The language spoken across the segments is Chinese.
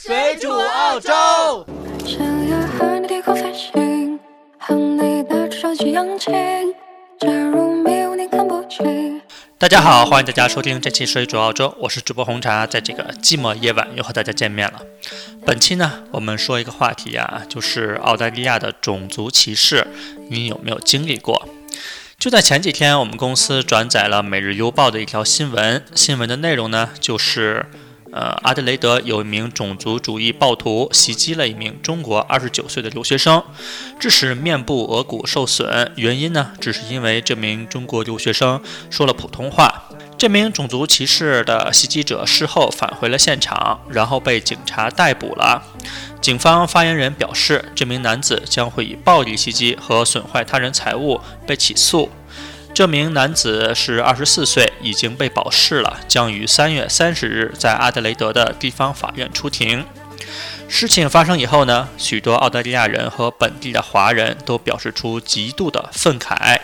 水煮澳洲。想要和你低空飞行，和你的手机扬起。假如没有你看不清。大家好，欢迎大家收听这期《水煮澳洲》，我是主播红茶，在这个寂寞夜晚又和大家见面了。本期呢，我们说一个话题啊，就是澳大利亚的种族歧视，你有没有经历过？就在前几天，我们公司转载了《每日邮报》的一条新闻，新闻的内容呢，就是呃，阿德雷德有一名种族主义暴徒袭击了一名中国二十九岁的留学生，致使面部额骨受损。原因呢，只是因为这名中国留学生说了普通话。这名种族歧视的袭击者事后返回了现场，然后被警察逮捕了。警方发言人表示，这名男子将会以暴力袭击和损坏他人财物被起诉。这名男子是二十四岁，已经被保释了，将于三月三十日在阿德雷德的地方法院出庭。事情发生以后呢，许多澳大利亚人和本地的华人都表示出极度的愤慨，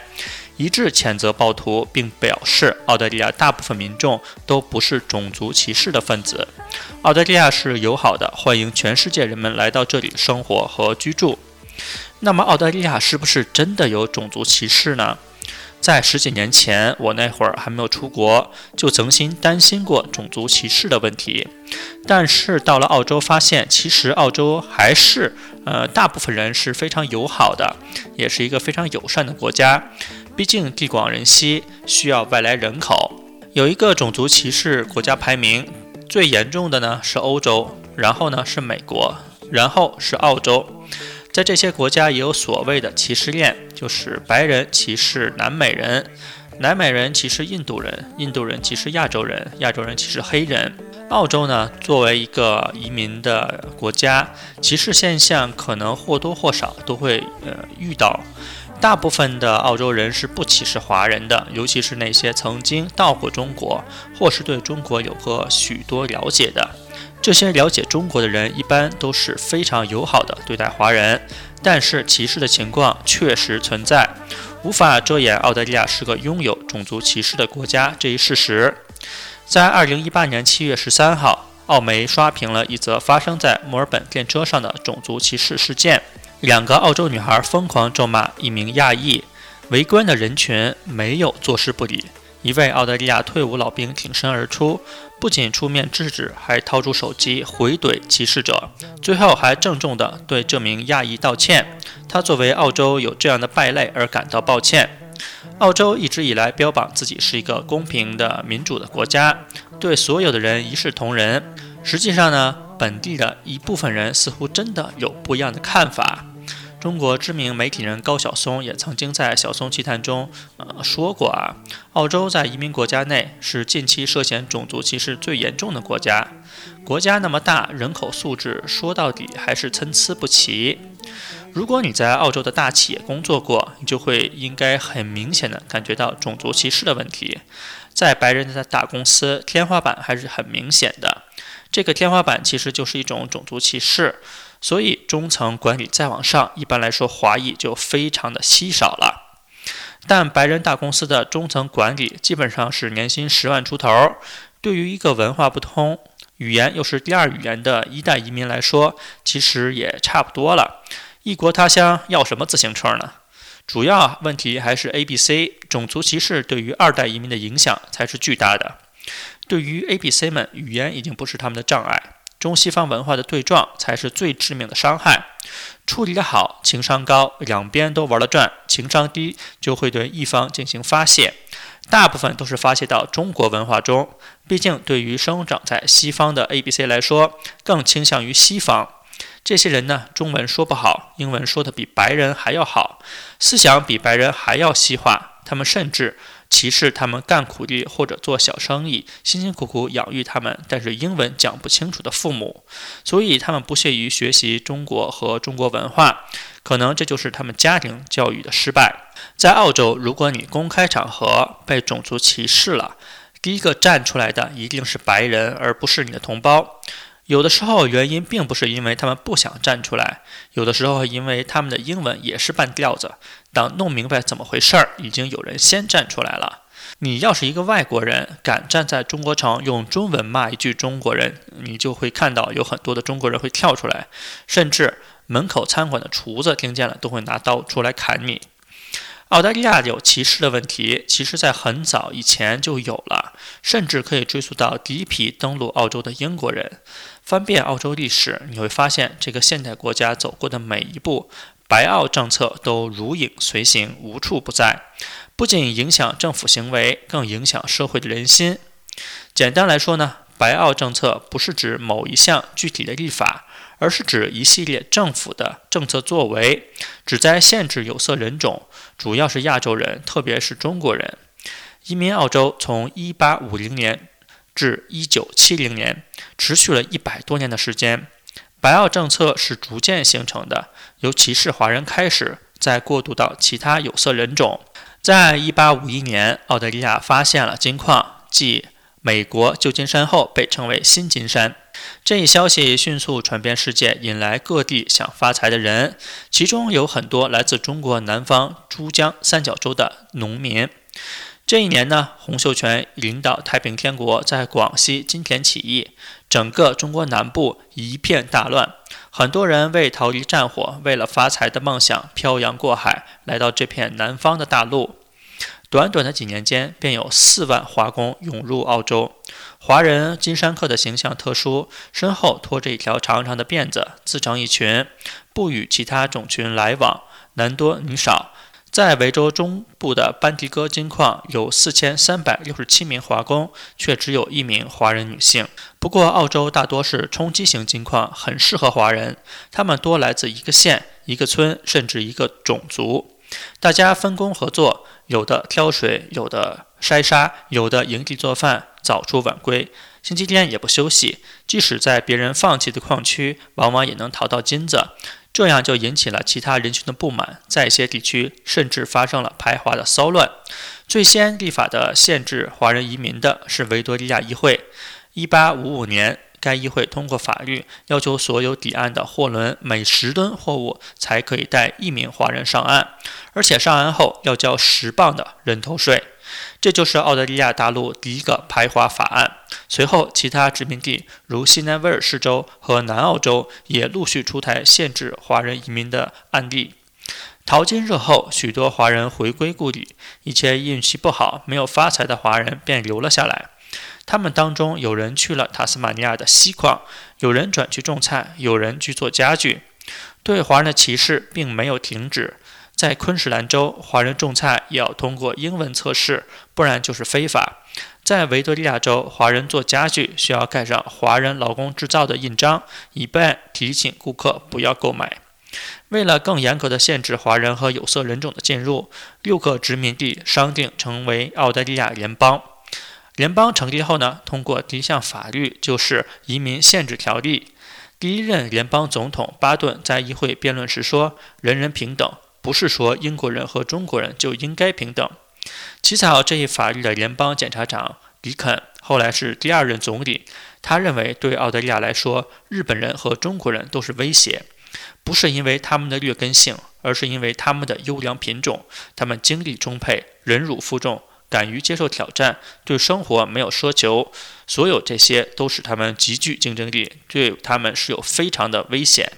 一致谴责暴徒，并表示澳大利亚大部分民众都不是种族歧视的分子。澳大利亚是友好的，欢迎全世界人们来到这里生活和居住。那么，澳大利亚是不是真的有种族歧视呢？在十几年前，我那会儿还没有出国，就曾经担心过种族歧视的问题。但是到了澳洲，发现其实澳洲还是，呃，大部分人是非常友好的，也是一个非常友善的国家。毕竟地广人稀，需要外来人口。有一个种族歧视国家排名，最严重的呢是欧洲，然后呢是美国，然后是澳洲。在这些国家也有所谓的歧视链，就是白人歧视南美人，南美人歧视印度人，印度人歧视亚洲人，亚洲人歧视黑人。澳洲呢，作为一个移民的国家，歧视现象可能或多或少都会呃遇到。大部分的澳洲人是不歧视华人的，尤其是那些曾经到过中国或是对中国有过许多了解的。这些了解中国的人一般都是非常友好的对待华人，但是歧视的情况确实存在，无法遮掩澳大利亚是个拥有种族歧视的国家这一事实。在二零一八年七月十三号，澳媒刷屏了一则发生在墨尔本电车上的种族歧视事件：两个澳洲女孩疯狂咒骂一名亚裔，围观的人群没有坐视不理。一位澳大利亚退伍老兵挺身而出，不仅出面制止，还掏出手机回怼歧视者，最后还郑重地对这名亚裔道歉。他作为澳洲有这样的败类而感到抱歉。澳洲一直以来标榜自己是一个公平的民主的国家，对所有的人一视同仁。实际上呢，本地的一部分人似乎真的有不一样的看法。中国知名媒体人高晓松也曾经在《晓松奇谈》中，呃说过啊，澳洲在移民国家内是近期涉嫌种族歧视最严重的国家。国家那么大，人口素质说到底还是参差不齐。如果你在澳洲的大企业工作过，你就会应该很明显的感觉到种族歧视的问题。在白人的大公司，天花板还是很明显的。这个天花板其实就是一种种族歧视。所以中层管理再往上，一般来说华裔就非常的稀少了。但白人大公司的中层管理基本上是年薪十万出头。对于一个文化不通、语言又是第二语言的一代移民来说，其实也差不多了。异国他乡要什么自行车呢？主要问题还是 A、B、C 种族歧视对于二代移民的影响才是巨大的。对于 A、B、C 们，语言已经不是他们的障碍。中西方文化的对撞才是最致命的伤害。处理得好，情商高，两边都玩得转；情商低，就会对一方进行发泄。大部分都是发泄到中国文化中。毕竟，对于生长在西方的 A、B、C 来说，更倾向于西方。这些人呢，中文说不好，英文说的比白人还要好，思想比白人还要西化。他们甚至。歧视他们干苦力或者做小生意，辛辛苦苦养育他们，但是英文讲不清楚的父母，所以他们不屑于学习中国和中国文化，可能这就是他们家庭教育的失败。在澳洲，如果你公开场合被种族歧视了，第一个站出来的一定是白人，而不是你的同胞。有的时候原因并不是因为他们不想站出来，有的时候因为他们的英文也是半吊子。当弄明白怎么回事儿，已经有人先站出来了。你要是一个外国人，敢站在中国城用中文骂一句中国人，你就会看到有很多的中国人会跳出来，甚至门口餐馆的厨子听见了都会拿刀出来砍你。澳大利亚有歧视的问题，其实在很早以前就有了，甚至可以追溯到第一批登陆澳洲的英国人。翻遍澳洲历史，你会发现这个现代国家走过的每一步，白澳政策都如影随形，无处不在。不仅影响政府行为，更影响社会的人心。简单来说呢，白澳政策不是指某一项具体的立法。而是指一系列政府的政策作为，旨在限制有色人种，主要是亚洲人，特别是中国人。移民澳洲从1850年至1970年，持续了一百多年的时间。白澳政策是逐渐形成的，由歧视华人开始，再过渡到其他有色人种。在1851年，澳大利亚发现了金矿，即美国旧金山后被称为新金山。这一消息迅速传遍世界，引来各地想发财的人，其中有很多来自中国南方珠江三角洲的农民。这一年呢，洪秀全领导太平天国在广西金田起义，整个中国南部一片大乱，很多人为逃离战火，为了发财的梦想漂洋过海来到这片南方的大陆。短短的几年间，便有四万华工涌入澳洲。华人金山客的形象特殊，身后拖着一条长长的辫子，自成一群，不与其他种群来往，男多女少。在维州中部的班迪戈金矿有四千三百六十七名华工，却只有一名华人女性。不过，澳洲大多是冲击型金矿，很适合华人。他们多来自一个县、一个村，甚至一个种族。大家分工合作，有的挑水，有的筛沙，有的营地做饭。早出晚归，星期天也不休息。即使在别人放弃的矿区，往往也能淘到金子。这样就引起了其他人群的不满，在一些地区甚至发生了排华的骚乱。最先立法的限制华人移民的是维多利亚议会。一八五五年，该议会通过法律，要求所有抵岸的货轮每十吨货物才可以带一名华人上岸，而且上岸后要交十磅的人头税。这就是澳大利亚大陆第一个排华法案。随后，其他殖民地如西南威尔士州和南澳洲也陆续出台限制华人移民的案例。淘金热后，许多华人回归故里，一些运气不好、没有发财的华人便留了下来。他们当中有人去了塔斯马尼亚的锡矿，有人转去种菜，有人去做家具。对华人的歧视并没有停止。在昆士兰州，华人种菜也要通过英文测试，不然就是非法。在维多利亚州，华人做家具需要盖上“华人劳工制造”的印章，以便提醒顾客不要购买。为了更严格的限制华人和有色人种的进入，六个殖民地商定成为澳大利亚联邦。联邦成立后呢，通过第一项法律就是《移民限制条例》。第一任联邦总统巴顿在议会辩论时说：“人人平等。”不是说英国人和中国人就应该平等。起草这一法律的联邦检察长迪肯后来是第二任总理，他认为对澳大利亚来说，日本人和中国人都是威胁，不是因为他们的劣根性，而是因为他们的优良品种，他们精力充沛，忍辱负重，敢于接受挑战，对生活没有奢求，所有这些都使他们极具竞争力，对他们是有非常的危险。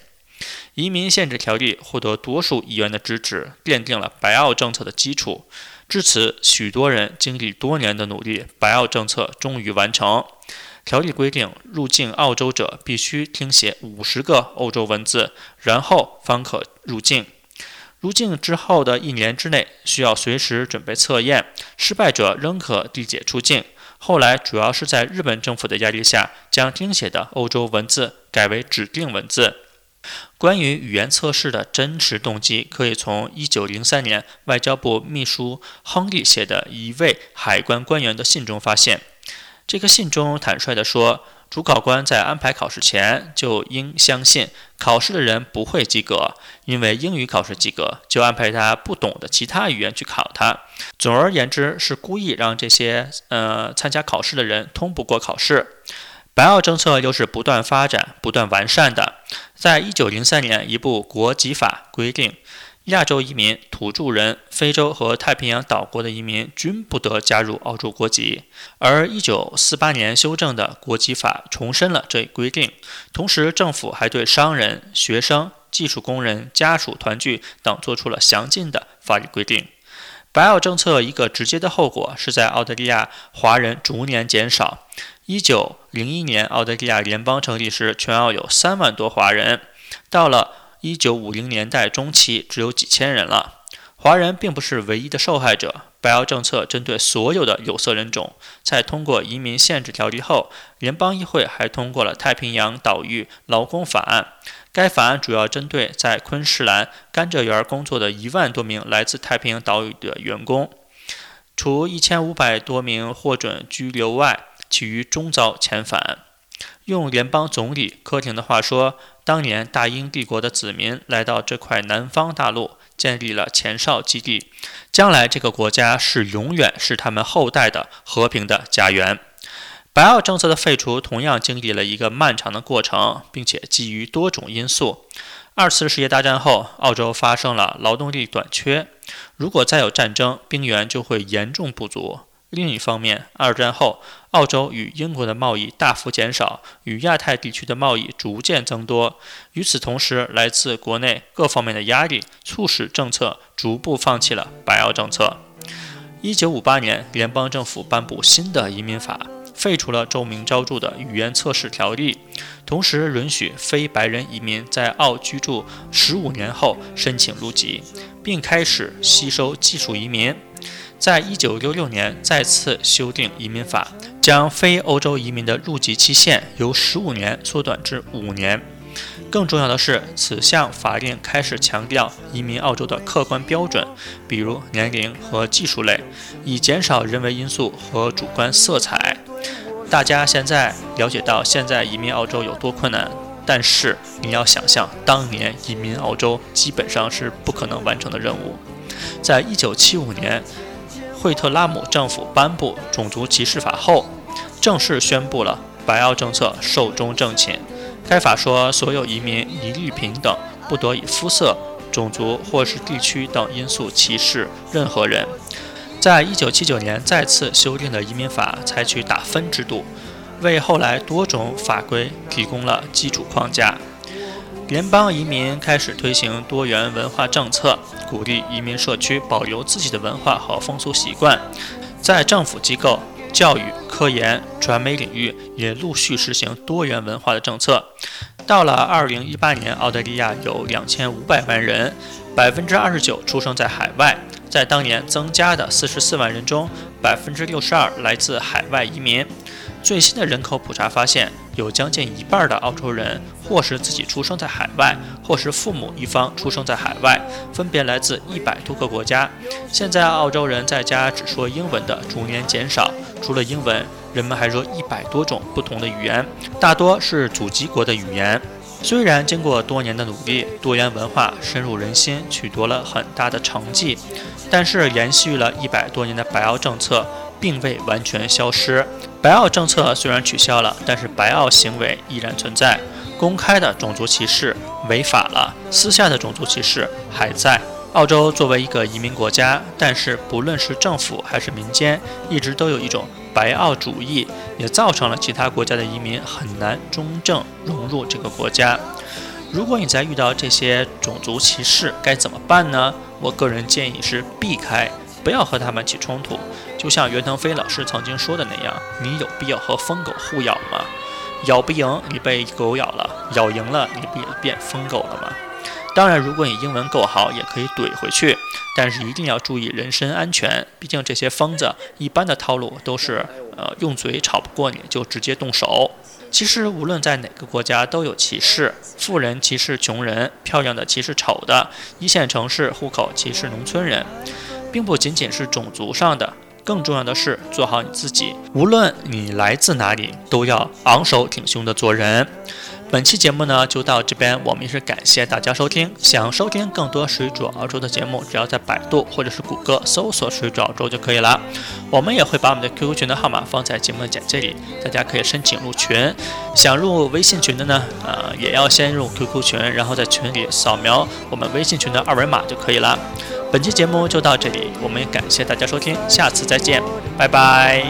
移民限制条例获得多数议员的支持，奠定了白澳政策的基础。至此，许多人经历多年的努力，白澳政策终于完成。条例规定，入境澳洲者必须听写五十个欧洲文字，然后方可入境。入境之后的一年之内，需要随时准备测验，失败者仍可递解出境。后来，主要是在日本政府的压力下，将听写的欧洲文字改为指定文字。关于语言测试的真实动机，可以从1903年外交部秘书亨利写的一位海关官员的信中发现。这个信中坦率地说，主考官在安排考试前就应相信考试的人不会及格，因为英语考试及格，就安排他不懂的其他语言去考他。总而言之，是故意让这些呃参加考试的人通不过考试。白澳政策又是不断发展、不断完善的。在一九零三年，一部国籍法规定，亚洲移民、土著人、非洲和太平洋岛国的移民均不得加入澳洲国籍。而1948年修正的国籍法重申了这一规定，同时政府还对商人、学生、技术工人家属团聚等做出了详尽的法律规定。白澳政策一个直接的后果是在澳大利亚华人逐年减少。1901年澳大利亚联邦成立时，全澳有3万多华人，到了一九五零年代中期，只有几千人了。华人并不是唯一的受害者。白澳政策针对所有的有色人种。在通过移民限制条例后，联邦议会还通过了太平洋岛屿劳工法案。该法案主要针对在昆士兰甘蔗园工作的一万多名来自太平洋岛屿的员工，除一千五百多名获准居留外，其余终遭遣返。用联邦总理科廷的话说，当年大英帝国的子民来到这块南方大陆，建立了前哨基地，将来这个国家是永远是他们后代的和平的家园。白澳政策的废除同样经历了一个漫长的过程，并且基于多种因素。二次世界大战后，澳洲发生了劳动力短缺，如果再有战争，兵源就会严重不足。另一方面，二战后，澳洲与英国的贸易大幅减少，与亚太地区的贸易逐渐增多。与此同时，来自国内各方面的压力，促使政策逐步放弃了白澳政策。一九五八年，联邦政府颁布新的移民法，废除了州民招住的语言测试条例，同时允许非白人移民在澳居住十五年后申请入籍，并开始吸收技术移民。在一九六六年再次修订移民法，将非欧洲移民的入籍期限由十五年缩短至五年。更重要的是，此项法令开始强调移民澳洲的客观标准，比如年龄和技术类，以减少人为因素和主观色彩。大家现在了解到现在移民澳洲有多困难，但是你要想象当年移民澳洲基本上是不可能完成的任务。在一九七五年。惠特拉姆政府颁布种族歧视法后，正式宣布了白澳政策寿终正寝。该法说，所有移民一律平等，不得以肤色、种族或是地区等因素歧视任何人。在一九七九年再次修订的移民法采取打分制度，为后来多种法规提供了基础框架。联邦移民开始推行多元文化政策，鼓励移民社区保留自己的文化和风俗习惯。在政府机构、教育、科研、传媒领域也陆续实行多元文化的政策。到了2018年，澳大利亚有2500万人百分之二十九出生在海外。在当年增加的44万人中，62%来自海外移民。最新的人口普查发现，有将近一半的澳洲人或是自己出生在海外，或是父母一方出生在海外，分别来自一百多个国家。现在，澳洲人在家只说英文的逐年减少。除了英文，人们还说一百多种不同的语言，大多是祖籍国的语言。虽然经过多年的努力，多元文化深入人心，取得了很大的成绩，但是延续了一百多年的白澳政策。并未完全消失。白澳政策虽然取消了，但是白澳行为依然存在。公开的种族歧视违法了，私下的种族歧视还在。澳洲作为一个移民国家，但是不论是政府还是民间，一直都有一种白澳主义，也造成了其他国家的移民很难中正融入这个国家。如果你在遇到这些种族歧视，该怎么办呢？我个人建议是避开。不要和他们起冲突，就像袁腾飞老师曾经说的那样，你有必要和疯狗互咬吗？咬不赢，你被狗咬了；咬赢了，你不也变疯狗了吗？当然，如果你英文够好，也可以怼回去，但是一定要注意人身安全。毕竟这些疯子一般的套路都是，呃，用嘴吵不过你就直接动手。其实无论在哪个国家都有歧视，富人歧视穷人，漂亮的歧视丑的，一线城市户口歧视农村人。并不仅仅是种族上的，更重要的是做好你自己。无论你来自哪里，都要昂首挺胸的做人。本期节目呢就到这边，我们也是感谢大家收听。想收听更多水煮澳洲的节目，只要在百度或者是谷歌搜索“水煮澳洲”就可以了。我们也会把我们的 QQ 群的号码放在节目的简介里，大家可以申请入群。想入微信群的呢，呃，也要先入 QQ 群，然后在群里扫描我们微信群的二维码就可以了。本期节目就到这里，我们也感谢大家收听，下次再见，拜拜。